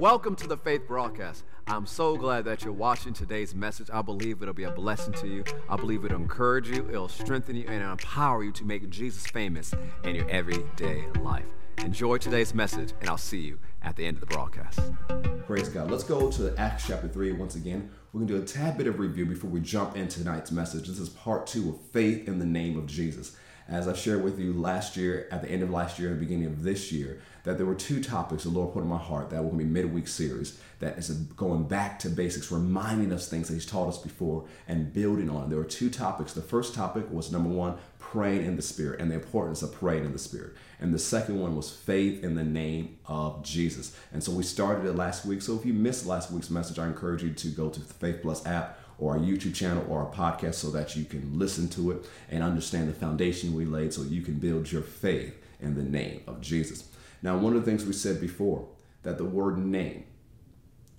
Welcome to the Faith Broadcast. I'm so glad that you're watching today's message. I believe it'll be a blessing to you. I believe it'll encourage you, it'll strengthen you, and empower you to make Jesus famous in your everyday life. Enjoy today's message, and I'll see you at the end of the broadcast. Praise God. Let's go to Acts chapter 3 once again. We're going to do a tad bit of review before we jump into tonight's message. This is part two of faith in the name of Jesus. As I shared with you last year, at the end of last year and the beginning of this year, that there were two topics the Lord put in my heart that were going to be midweek series that is going back to basics, reminding us things that He's taught us before and building on. There were two topics. The first topic was number one, praying in the Spirit and the importance of praying in the Spirit. And the second one was faith in the name of Jesus. And so we started it last week. So if you missed last week's message, I encourage you to go to the Faith Plus app or our YouTube channel or our podcast so that you can listen to it and understand the foundation we laid so you can build your faith in the name of Jesus. Now, one of the things we said before that the word name,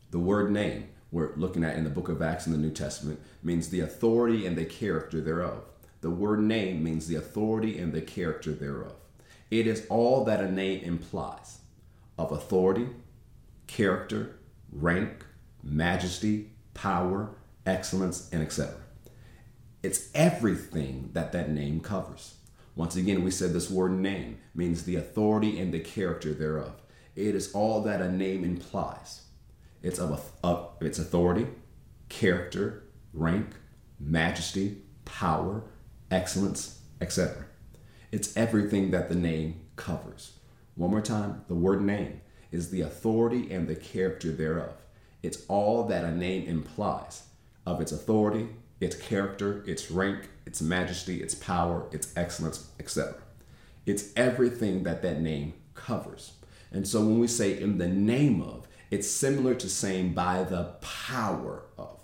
the word name we're looking at in the book of Acts in the New Testament means the authority and the character thereof. The word name means the authority and the character thereof. It is all that a name implies of authority, character, rank, majesty, power, excellence, and etc. It's everything that that name covers. Once again, we said this word name means the authority and the character thereof. It is all that a name implies. It's of, of its authority, character, rank, majesty, power, excellence, etc. It's everything that the name covers. One more time, the word name is the authority and the character thereof. It's all that a name implies of its authority, its character, its rank, its majesty, its power, its excellence, etc. It's everything that that name covers. And so when we say in the name of, it's similar to saying by the power of.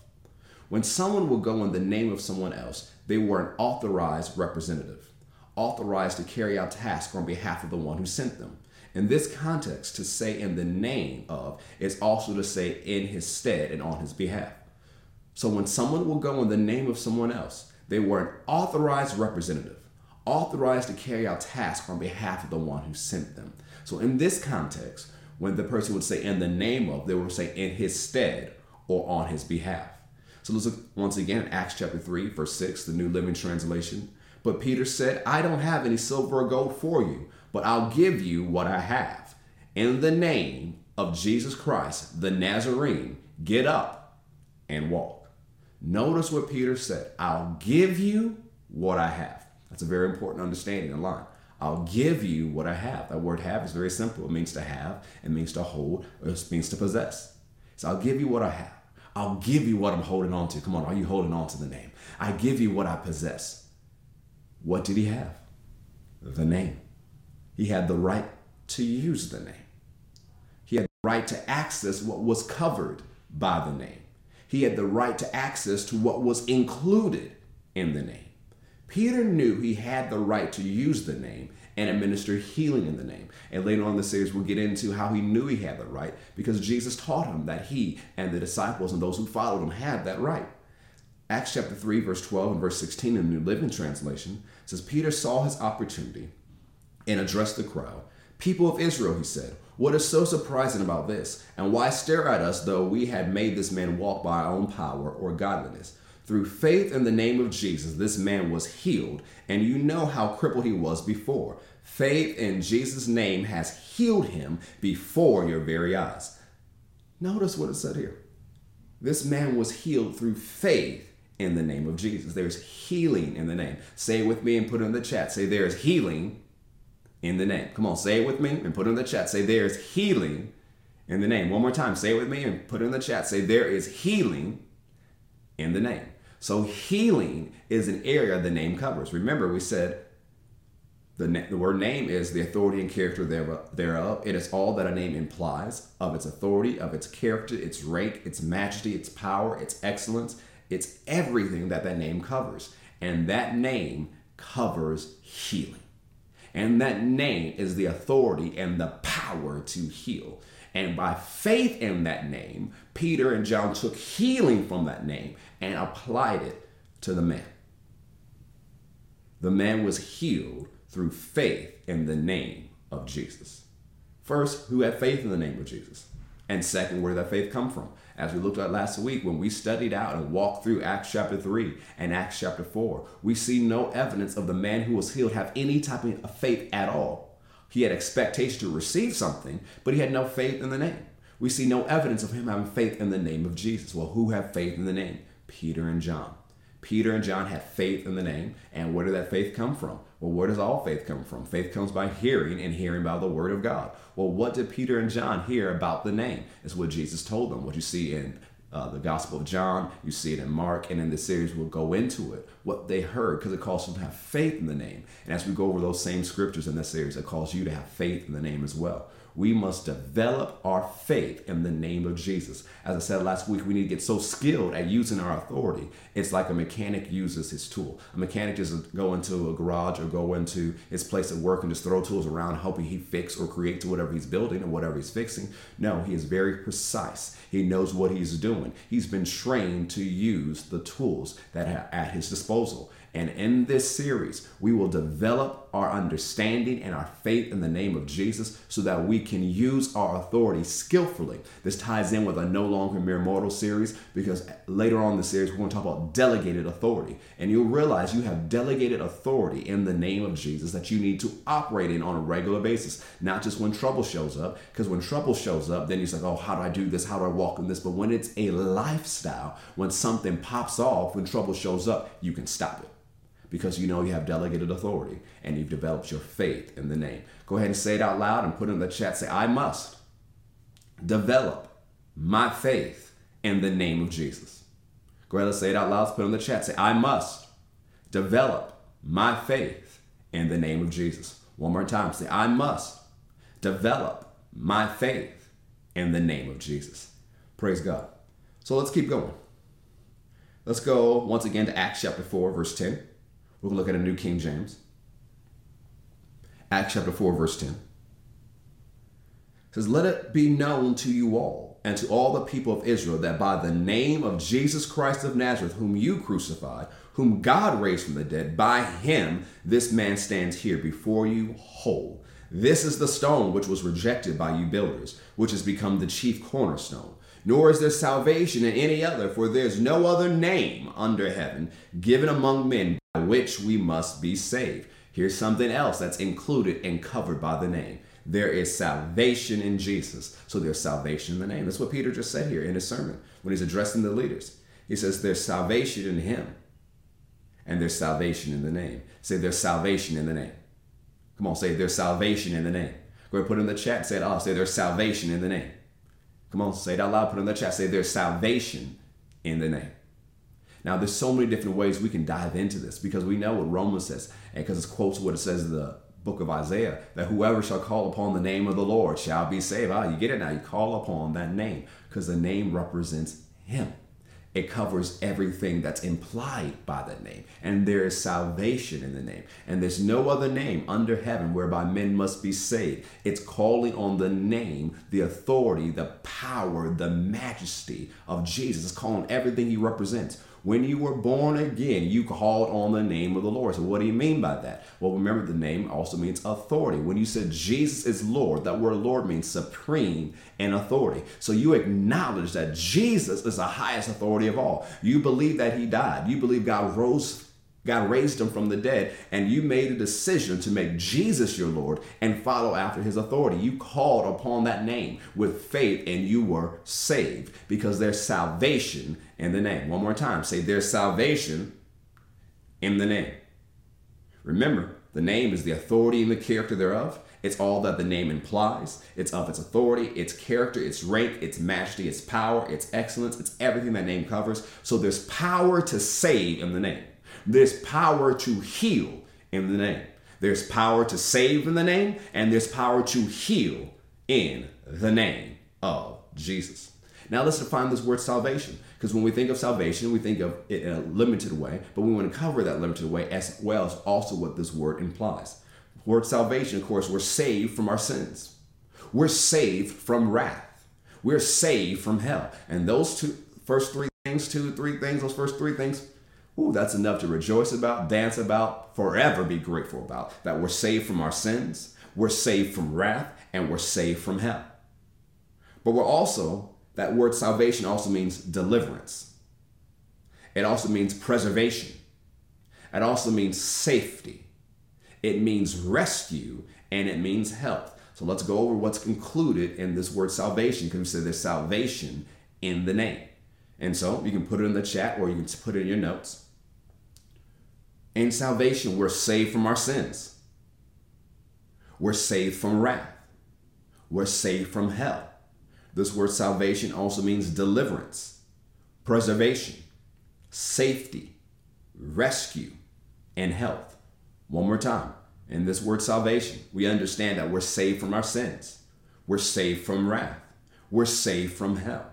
When someone will go in the name of someone else, they were an authorized representative, authorized to carry out tasks on behalf of the one who sent them. In this context, to say in the name of is also to say in his stead and on his behalf. So when someone will go in the name of someone else, they were an authorized representative, authorized to carry out tasks on behalf of the one who sent them. So in this context, when the person would say in the name of, they would say in his stead or on his behalf. So let's look once again Acts chapter 3, verse 6, the New Living Translation. But Peter said, I don't have any silver or gold for you, but I'll give you what I have. In the name of Jesus Christ, the Nazarene, get up and walk. Notice what Peter said I'll give you what I have. That's a very important understanding in line. I'll give you what I have. That word have is very simple. It means to have, it means to hold, it means to possess. So I'll give you what I have. I'll give you what I'm holding on to. Come on, are you holding on to the name? I give you what I possess. What did he have? The name. He had the right to use the name. He had the right to access what was covered by the name he had the right to access to what was included in the name. Peter knew he had the right to use the name and administer healing in the name. And later on in the series, we'll get into how he knew he had the right because Jesus taught him that he and the disciples and those who followed him had that right. Acts chapter 3, verse 12 and verse 16 in the New Living Translation says, Peter saw his opportunity and addressed the crowd. People of Israel, he said, what is so surprising about this? And why stare at us though we had made this man walk by our own power or godliness? Through faith in the name of Jesus, this man was healed, and you know how crippled he was before. Faith in Jesus' name has healed him before your very eyes. Notice what it said here. This man was healed through faith in the name of Jesus. There's healing in the name. Say it with me and put it in the chat. Say, There's healing in the name. Come on, say it with me and put it in the chat. Say there's healing in the name. One more time, say it with me and put it in the chat. Say there is healing in the name. So healing is an area the name covers. Remember, we said the, na- the word name is the authority and character thereof. It is all that a name implies of its authority, of its character, its rank, its majesty, its power, its excellence. It's everything that that name covers. And that name covers healing. And that name is the authority and the power to heal. And by faith in that name, Peter and John took healing from that name and applied it to the man. The man was healed through faith in the name of Jesus. First, who had faith in the name of Jesus? And second, where did that faith come from? As we looked at last week, when we studied out and walked through Acts chapter 3 and Acts chapter 4, we see no evidence of the man who was healed have any type of faith at all. He had expectation to receive something, but he had no faith in the name. We see no evidence of him having faith in the name of Jesus. Well, who have faith in the name? Peter and John. Peter and John had faith in the name. And where did that faith come from? Well, where does all faith come from? Faith comes by hearing, and hearing by the word of God. Well, what did Peter and John hear about the name? Is what Jesus told them. What you see in uh, the Gospel of John, you see it in Mark, and in the series we'll go into it. What they heard, because it calls them to have faith in the name. And as we go over those same scriptures in this series, it calls you to have faith in the name as well we must develop our faith in the name of Jesus. As I said last week, we need to get so skilled at using our authority. It's like a mechanic uses his tool. A mechanic doesn't go into a garage or go into his place of work and just throw tools around hoping he fix or create to whatever he's building or whatever he's fixing. No, he is very precise. He knows what he's doing. He's been trained to use the tools that are at his disposal. And in this series, we will develop our understanding and our faith in the name of Jesus so that we can use our authority skillfully. This ties in with a No Longer Mere Mortal series because later on in the series, we're going to talk about delegated authority. And you'll realize you have delegated authority in the name of Jesus that you need to operate in on a regular basis, not just when trouble shows up. Because when trouble shows up, then you're like, oh, how do I do this? How do I walk in this? But when it's a lifestyle, when something pops off, when trouble shows up, you can stop it because you know you have delegated authority and you've developed your faith in the name. Go ahead and say it out loud and put it in the chat. Say, I must develop my faith in the name of Jesus. Go ahead and say it out loud. Put it in the chat. Say, I must develop my faith in the name of Jesus. One more time. Say, I must develop my faith in the name of Jesus. Praise God. So let's keep going. Let's go once again to Acts chapter 4, verse 10. We'll look at a New King James. Acts chapter 4, verse 10. It says, Let it be known to you all and to all the people of Israel that by the name of Jesus Christ of Nazareth, whom you crucified, whom God raised from the dead, by him this man stands here before you whole. This is the stone which was rejected by you builders, which has become the chief cornerstone nor is there salvation in any other, for there is no other name under heaven given among men which we must be saved. Here's something else that's included and covered by the name. There is salvation in Jesus. So there's salvation in the name. That's what Peter just said here in his sermon when he's addressing the leaders. He says there's salvation in him and there's salvation in the name. Say there's salvation in the name. Come on, say there's salvation in the name. Go ahead, put it in the chat. Say it. Say there's salvation in the name. Come on, say it out loud, put it in the chat. Say there's salvation in the name. Now, there's so many different ways we can dive into this because we know what Romans says, and because it quotes what it says in the book of Isaiah that whoever shall call upon the name of the Lord shall be saved. Ah, you get it now. You call upon that name because the name represents Him. It covers everything that's implied by that name. And there is salvation in the name. And there's no other name under heaven whereby men must be saved. It's calling on the name, the authority, the power, the majesty of Jesus. It's calling everything he represents. When you were born again, you called on the name of the Lord. So, what do you mean by that? Well, remember, the name also means authority. When you said Jesus is Lord, that word Lord means supreme and authority. So, you acknowledge that Jesus is the highest authority of all. You believe that He died. You believe God rose God raised him from the dead, and you made a decision to make Jesus your Lord and follow after his authority. You called upon that name with faith, and you were saved because there's salvation in the name. One more time say, There's salvation in the name. Remember, the name is the authority and the character thereof. It's all that the name implies. It's of its authority, its character, its rank, its majesty, its power, its excellence. It's everything that name covers. So there's power to save in the name. There's power to heal in the name. There's power to save in the name, and there's power to heal in the name of Jesus. Now let's define this word salvation. Because when we think of salvation, we think of it in a limited way, but we want to cover that limited way as well as also what this word implies. Word salvation, of course, we're saved from our sins. We're saved from wrath. We're saved from hell. And those two first three things, two, three things, those first three things, ooh, that's enough to rejoice about, dance about, forever be grateful about. That we're saved from our sins, we're saved from wrath, and we're saved from hell. But we're also, that word salvation also means deliverance. It also means preservation. It also means safety. It means rescue and it means health. So let's go over what's included in this word salvation because we there's salvation in the name. And so you can put it in the chat or you can put it in your notes. In salvation, we're saved from our sins. We're saved from wrath. We're saved from hell. This word salvation also means deliverance, preservation, safety, rescue, and health. One more time. In this word salvation, we understand that we're saved from our sins. We're saved from wrath. We're saved from hell.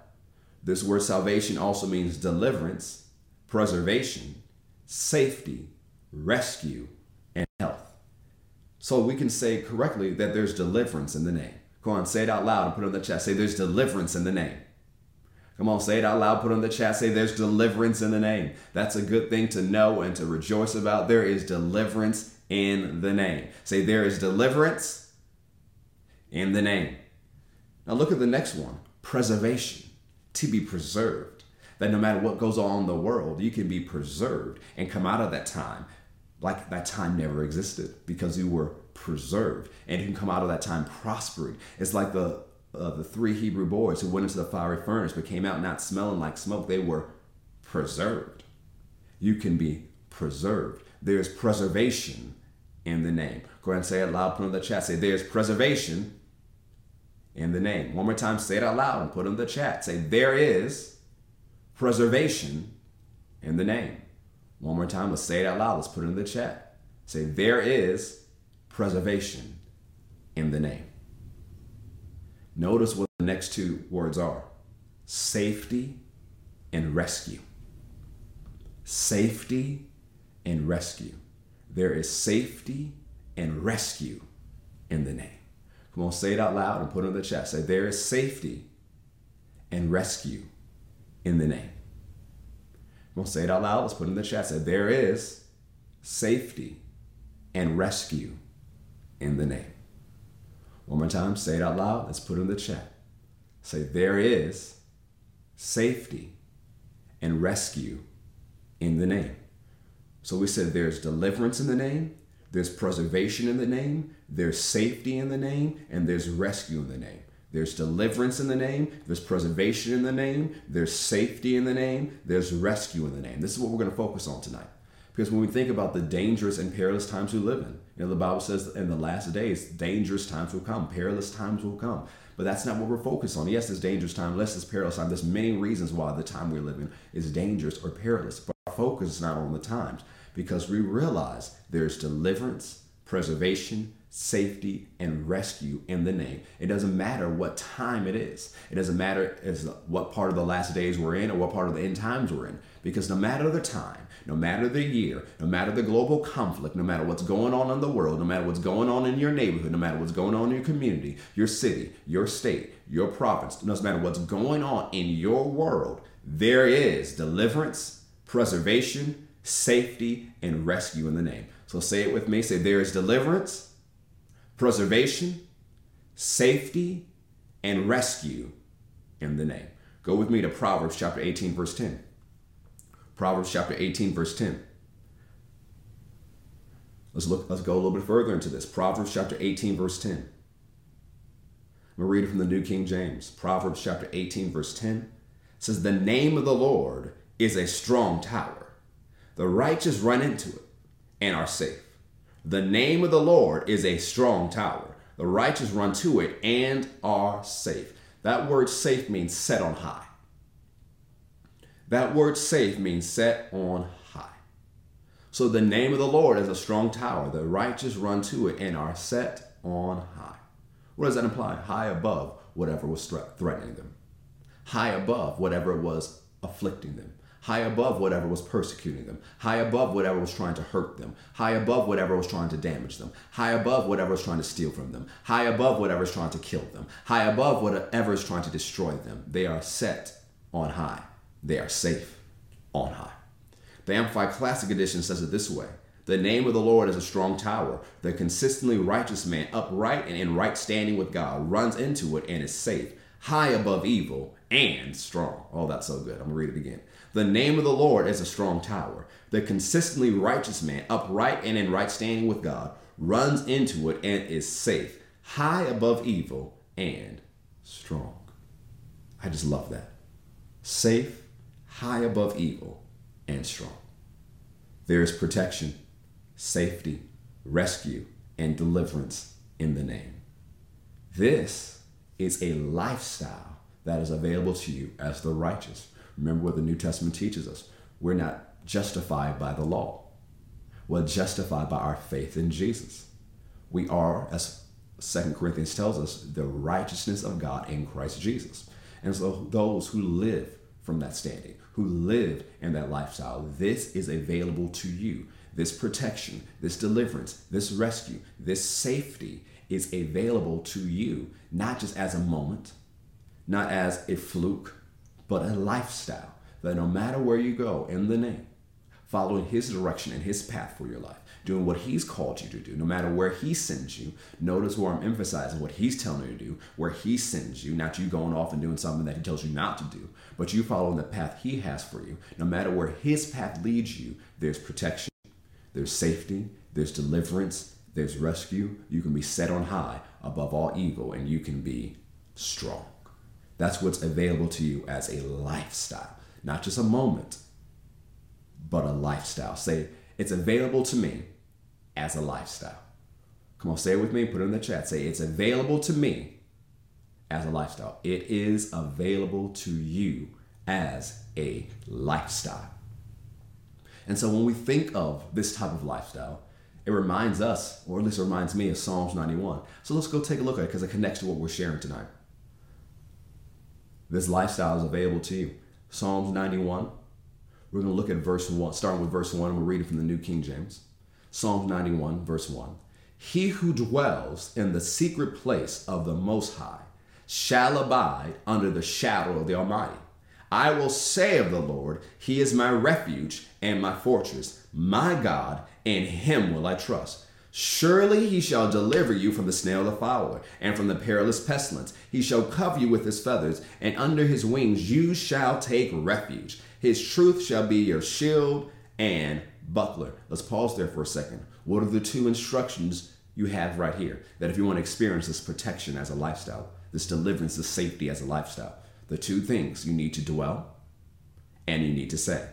This word salvation also means deliverance, preservation, safety, rescue, and health. So we can say correctly that there's deliverance in the name. Come on, say it out loud and put it in the chat. Say there's deliverance in the name. Come on, say it out loud, put it in the chat. Say there's deliverance in the name. That's a good thing to know and to rejoice about. There is deliverance in the name. Say there is deliverance in the name. Now look at the next one preservation, to be preserved. That no matter what goes on in the world, you can be preserved and come out of that time like that time never existed because you were preserved and you can come out of that time prospering. It's like the uh, the three Hebrew boys who went into the fiery furnace but came out not smelling like smoke. They were preserved. You can be preserved. There's preservation in the name. Go ahead and say it loud, put in the chat. Say, there's preservation in the name. One more time, say it out loud and put in the chat. Say, there is preservation in the name. One more time, let's say it out loud. Let's put it in the chat. Say, there is preservation in the name. Notice what the next two words are safety and rescue. Safety and rescue. There is safety and rescue in the name. Come on, say it out loud and put it in the chat. Say, there is safety and rescue in the name. On, say it out loud. Let's put it in the chat. Say, there is safety and rescue in the name. One more time, say it out loud. Let's put it in the chat. Say, there is safety and rescue in the name. So we said there's deliverance in the name, there's preservation in the name, there's safety in the name, and there's rescue in the name. There's deliverance in the name, there's preservation in the name, there's safety in the name, there's rescue in the name. This is what we're going to focus on tonight. Because when we think about the dangerous and perilous times we live in, you know, the Bible says in the last days, dangerous times will come, perilous times will come. But that's not what we're focused on. Yes, there's dangerous time, yes, there's perilous time. There's many reasons why the time we're living is dangerous or perilous. But our focus is not on the times because we realize there's deliverance, preservation, safety, and rescue in the name. It doesn't matter what time it is. It doesn't matter as what part of the last days we're in or what part of the end times we're in. Because no matter the time, no matter the year, no matter the global conflict, no matter what's going on in the world, no matter what's going on in your neighborhood, no matter what's going on in your community, your city, your state, your province, no matter what's going on in your world, there is deliverance, preservation, safety, and rescue in the name. So say it with me. Say, there is deliverance, preservation, safety, and rescue in the name. Go with me to Proverbs chapter 18, verse 10. Proverbs chapter 18, verse 10. Let's look, let's go a little bit further into this. Proverbs chapter 18, verse 10. I'm to read it from the New King James. Proverbs chapter 18, verse 10 says, The name of the Lord is a strong tower. The righteous run into it and are safe. The name of the Lord is a strong tower. The righteous run to it and are safe. That word safe means set on high. That word safe means set on high. So the name of the Lord is a strong tower. The righteous run to it and are set on high. What does that imply? High above whatever was threatening them, high above whatever was afflicting them, high above whatever was persecuting them, high above whatever was trying to hurt them, high above whatever was trying to damage them, high above whatever was trying to steal from them, high above whatever is trying to kill them, high above whatever is trying to destroy them. They are set on high. They are safe on high. The Amplified Classic Edition says it this way The name of the Lord is a strong tower. The consistently righteous man, upright and in right standing with God, runs into it and is safe. high above evil, and strong. Oh, that's so good. I'm gonna read it again. The name of the Lord is a strong tower. The consistently righteous man, upright and in right standing with God, runs into it and is safe, high above evil and strong. I just love that. Safe, high above evil, and strong. There is protection, safety, rescue, and deliverance in the name. This is a lifestyle that is available to you as the righteous. Remember what the New Testament teaches us. We're not justified by the law. We're justified by our faith in Jesus. We are, as Second Corinthians tells us, the righteousness of God in Christ Jesus. And so those who live from that standing, who live in that lifestyle, this is available to you. This protection, this deliverance, this rescue, this safety is available to you, not just as a moment, not as a fluke, but a lifestyle that no matter where you go in the name, following his direction and his path for your life, doing what he's called you to do, no matter where he sends you. Notice where I'm emphasizing what he's telling you to do, where he sends you, not you going off and doing something that he tells you not to do, but you following the path he has for you. No matter where his path leads you, there's protection, there's safety, there's deliverance, there's rescue. You can be set on high above all evil, and you can be strong. That's what's available to you as a lifestyle, not just a moment, but a lifestyle. Say, it's available to me as a lifestyle. Come on, say it with me, put it in the chat. Say, it's available to me as a lifestyle. It is available to you as a lifestyle. And so when we think of this type of lifestyle, it reminds us, or at least it reminds me of Psalms 91. So let's go take a look at it because it connects to what we're sharing tonight. This lifestyle is available to you. Psalms 91. We're going to look at verse 1, starting with verse 1. I'm going to read it from the New King James. Psalms 91, verse 1. He who dwells in the secret place of the Most High shall abide under the shadow of the Almighty. I will say of the Lord, He is my refuge and my fortress, my God, in Him will I trust. Surely he shall deliver you from the snare of the fowler and from the perilous pestilence. He shall cover you with his feathers, and under his wings you shall take refuge. His truth shall be your shield and buckler. Let's pause there for a second. What are the two instructions you have right here? That if you want to experience this protection as a lifestyle, this deliverance, this safety as a lifestyle, the two things you need to dwell and you need to say.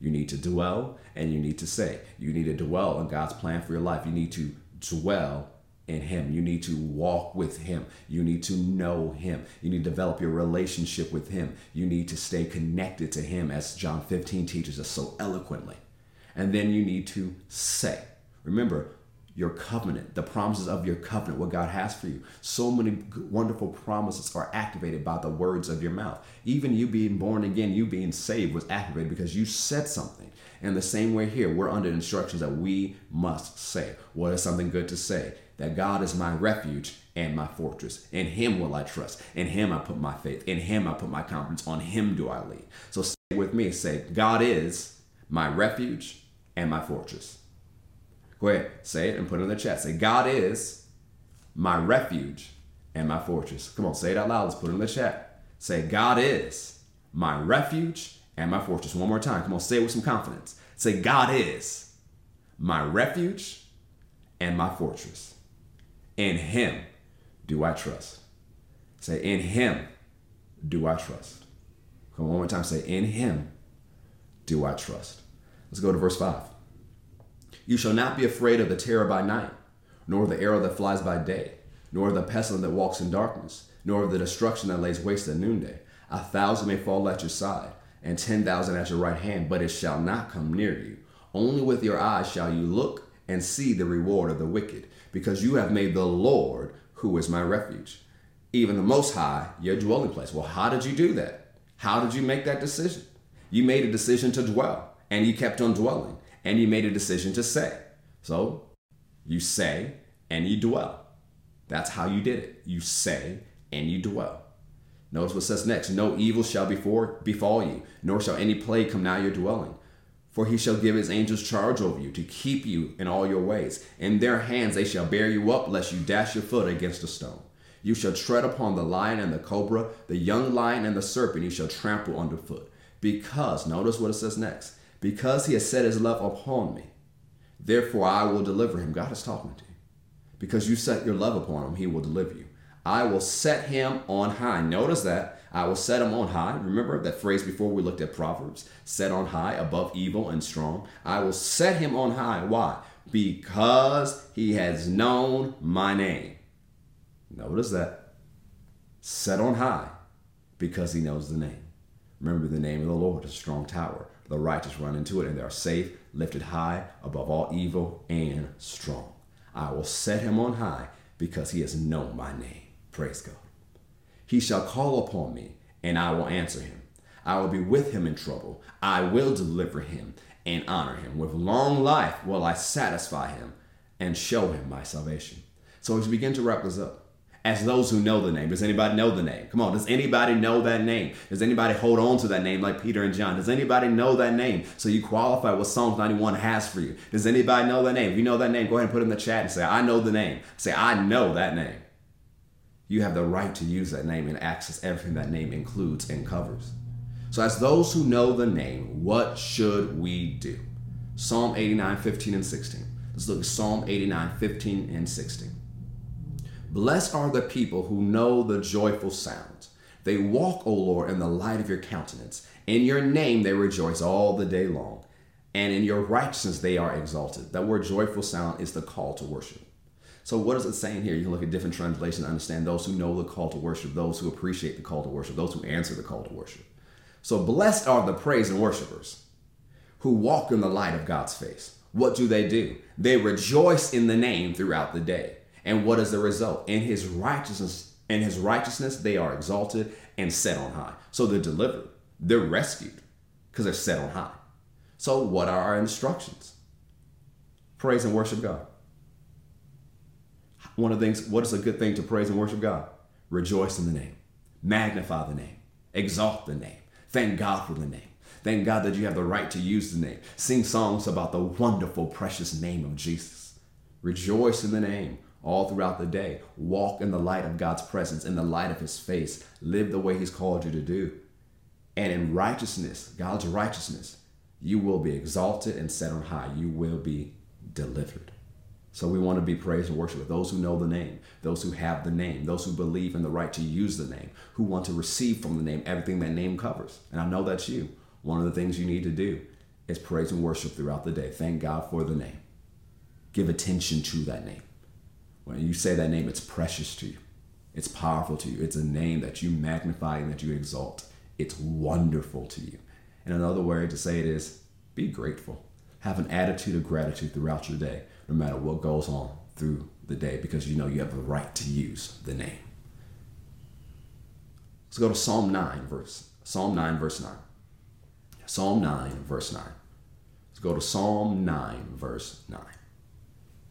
You need to dwell and you need to say. You need to dwell on God's plan for your life. You need to dwell in Him. You need to walk with Him. You need to know Him. You need to develop your relationship with Him. You need to stay connected to Him, as John 15 teaches us so eloquently. And then you need to say. Remember, your covenant, the promises of your covenant, what God has for you. So many wonderful promises are activated by the words of your mouth. Even you being born again, you being saved was activated because you said something. And the same way here, we're under instructions that we must say. What is something good to say? That God is my refuge and my fortress. In Him will I trust. In Him I put my faith. In Him I put my confidence. On Him do I lean. So say with me, say, God is my refuge and my fortress. Go ahead, say it and put it in the chat. Say, God is my refuge and my fortress. Come on, say it out loud. Let's put it in the chat. Say, God is my refuge and my fortress. One more time. Come on, say it with some confidence. Say, God is my refuge and my fortress. In Him do I trust. Say, In Him do I trust. Come on, one more time. Say, In Him do I trust. Let's go to verse 5. You shall not be afraid of the terror by night, nor the arrow that flies by day, nor the pestilence that walks in darkness, nor the destruction that lays waste at noonday. A thousand may fall at your side, and ten thousand at your right hand, but it shall not come near you. Only with your eyes shall you look and see the reward of the wicked, because you have made the Lord, who is my refuge, even the Most High, your dwelling place. Well, how did you do that? How did you make that decision? You made a decision to dwell, and you kept on dwelling and you made a decision to say. So you say and you dwell. That's how you did it. You say and you dwell. Notice what says next No evil shall before, befall you, nor shall any plague come nigh your dwelling. For he shall give his angels charge over you to keep you in all your ways. In their hands they shall bear you up, lest you dash your foot against a stone. You shall tread upon the lion and the cobra, the young lion and the serpent you shall trample underfoot. Because, notice what it says next, because he has set his love upon me, therefore I will deliver him. God is talking to you. Because you set your love upon him, he will deliver you. I will set him on high. Notice that. I will set him on high. Remember that phrase before we looked at Proverbs? Set on high, above evil and strong. I will set him on high. Why? Because he has known my name. Notice that. Set on high because he knows the name. Remember the name of the Lord is a strong tower. The righteous run into it and they are safe, lifted high above all evil and strong. I will set him on high because he has known my name. Praise God. He shall call upon me and I will answer him. I will be with him in trouble. I will deliver him and honor him. With long life will I satisfy him and show him my salvation. So as we begin to wrap this up, as those who know the name. Does anybody know the name? Come on, does anybody know that name? Does anybody hold on to that name like Peter and John? Does anybody know that name? So you qualify what Psalms 91 has for you. Does anybody know that name? If you know that name, go ahead and put it in the chat and say, I know the name. Say, I know that name. You have the right to use that name and access everything that name includes and covers. So, as those who know the name, what should we do? Psalm 89, 15, and 16. Let's look at Psalm 89, 15, and 16. Blessed are the people who know the joyful sound. They walk, O Lord, in the light of your countenance. In your name they rejoice all the day long, and in your righteousness they are exalted. That word joyful sound is the call to worship. So, what is it saying here? You can look at different translations and understand those who know the call to worship, those who appreciate the call to worship, those who answer the call to worship. So, blessed are the praise and worshipers who walk in the light of God's face. What do they do? They rejoice in the name throughout the day. And what is the result? In his righteousness, in his righteousness, they are exalted and set on high. So they're delivered. They're rescued because they're set on high. So what are our instructions? Praise and worship God. One of the things, what is a good thing to praise and worship God? Rejoice in the name. Magnify the name. Exalt the name. Thank God for the name. Thank God that you have the right to use the name. Sing songs about the wonderful, precious name of Jesus. Rejoice in the name all throughout the day. Walk in the light of God's presence, in the light of His face. Live the way He's called you to do. And in righteousness, God's righteousness, you will be exalted and set on high. You will be delivered. So we want to be praised and worshiped with those who know the name, those who have the name, those who believe in the right to use the name, who want to receive from the name everything that name covers. And I know that's you. One of the things you need to do is praise and worship throughout the day. Thank God for the name. Give attention to that name. When you say that name, it's precious to you. It's powerful to you. It's a name that you magnify and that you exalt. It's wonderful to you. And another way to say it is be grateful. Have an attitude of gratitude throughout your day, no matter what goes on through the day, because you know you have the right to use the name. Let's go to Psalm 9, verse Psalm 9, verse 9. Psalm 9, verse 9. Let's go to Psalm 9, verse 9.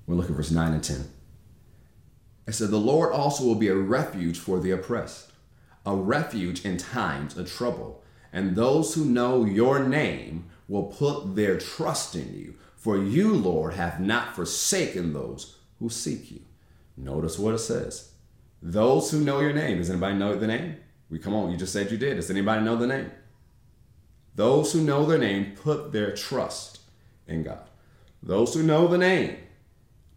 We're looking at verse 9 and 10. It said, The Lord also will be a refuge for the oppressed, a refuge in times of trouble. And those who know your name will put their trust in you. For you, Lord, have not forsaken those who seek you. Notice what it says. Those who know your name. Does anybody know the name? We come on, you just said you did. Does anybody know the name? Those who know their name put their trust in God. Those who know the name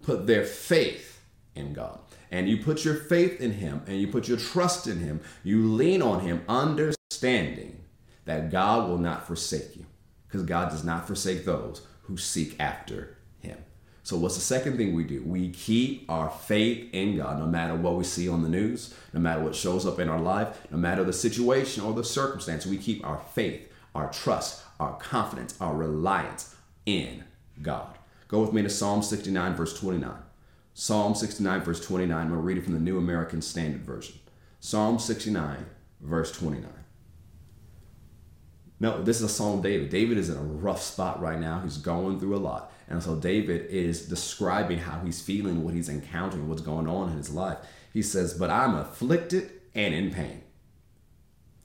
put their faith in God and you put your faith in Him and you put your trust in Him, you lean on Him, understanding that God will not forsake you because God does not forsake those who seek after Him. So, what's the second thing we do? We keep our faith in God no matter what we see on the news, no matter what shows up in our life, no matter the situation or the circumstance. We keep our faith, our trust, our confidence, our reliance in God. Go with me to Psalm 69, verse 29. Psalm 69, verse 29. I'm going to read it from the New American Standard Version. Psalm 69, verse 29. No, this is a Psalm David. David is in a rough spot right now. He's going through a lot. And so David is describing how he's feeling, what he's encountering, what's going on in his life. He says, But I'm afflicted and in pain.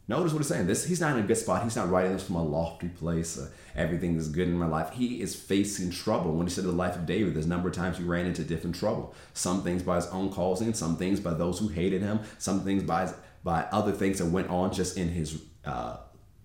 Notice what he's saying. This he's not in a good spot. He's not writing this from a lofty place. Uh, everything is good in my life. He is facing trouble. When he said the life of David, there's a number of times he ran into different trouble. Some things by his own causing, some things by those who hated him, some things by by other things that went on just in his uh,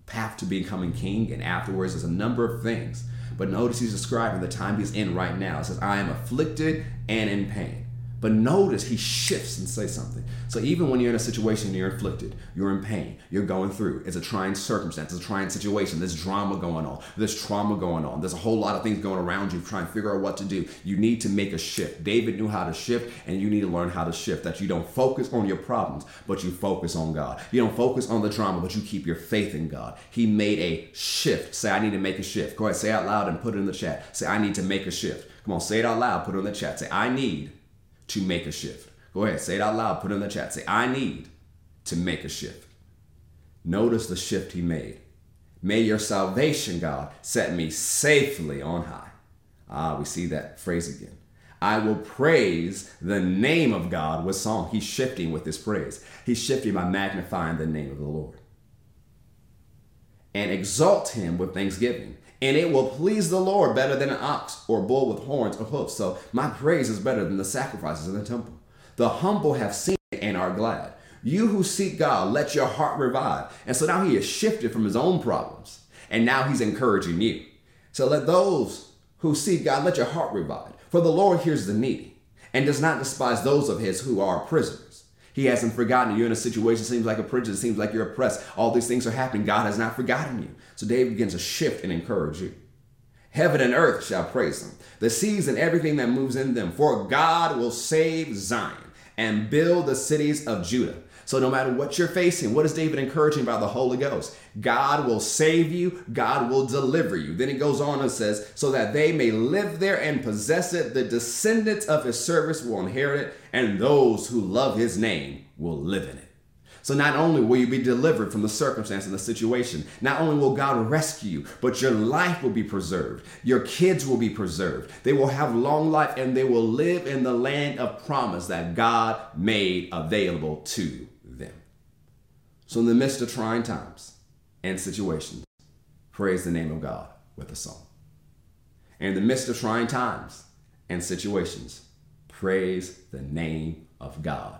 path to becoming king. And afterwards, there's a number of things. But notice he's describing the time he's in right now. It says, "I am afflicted and in pain." But notice he shifts and says something. So even when you're in a situation and you're inflicted, you're in pain, you're going through, it's a trying circumstance, it's a trying situation, there's drama going on, there's trauma going on, there's a whole lot of things going around you trying to figure out what to do. You need to make a shift. David knew how to shift, and you need to learn how to shift. That you don't focus on your problems, but you focus on God. You don't focus on the drama, but you keep your faith in God. He made a shift. Say, I need to make a shift. Go ahead, say it out loud and put it in the chat. Say, I need to make a shift. Come on, say it out loud, put it in the chat. Say, I need to make a shift. Go ahead, say it out loud, put it in the chat. Say, I need to make a shift. Notice the shift he made. May your salvation, God, set me safely on high. Ah, we see that phrase again. I will praise the name of God with song. He's shifting with his praise. He's shifting by magnifying the name of the Lord. And exalt him with thanksgiving and it will please the Lord better than an ox or bull with horns or hoofs. So my praise is better than the sacrifices in the temple. The humble have seen it and are glad. You who seek God, let your heart revive. And so now he has shifted from his own problems, and now he's encouraging you. So let those who seek God, let your heart revive. For the Lord hears the needy and does not despise those of his who are prisoners. He hasn't forgotten you in a situation seems like a prison, seems like you're oppressed. All these things are happening. God has not forgotten you. So David begins to shift and encourage you. Heaven and earth shall praise him, the seas and everything that moves in them. For God will save Zion and build the cities of Judah. So, no matter what you're facing, what is David encouraging by the Holy Ghost? God will save you, God will deliver you. Then it goes on and says, so that they may live there and possess it. The descendants of his service will inherit it, and those who love his name will live in it. So not only will you be delivered from the circumstance and the situation, not only will God rescue you, but your life will be preserved. Your kids will be preserved. They will have long life and they will live in the land of promise that God made available to them. So in the midst of trying times and situations, praise the name of God with a song. In the midst of trying times and situations, praise the name of God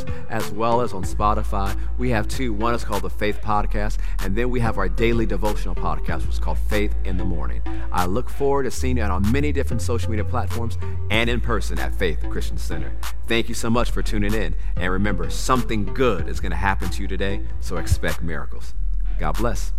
as well as on Spotify. We have two. One is called the Faith Podcast, and then we have our daily devotional podcast, which is called Faith in the Morning. I look forward to seeing you on many different social media platforms and in person at Faith Christian Center. Thank you so much for tuning in. And remember, something good is going to happen to you today, so expect miracles. God bless.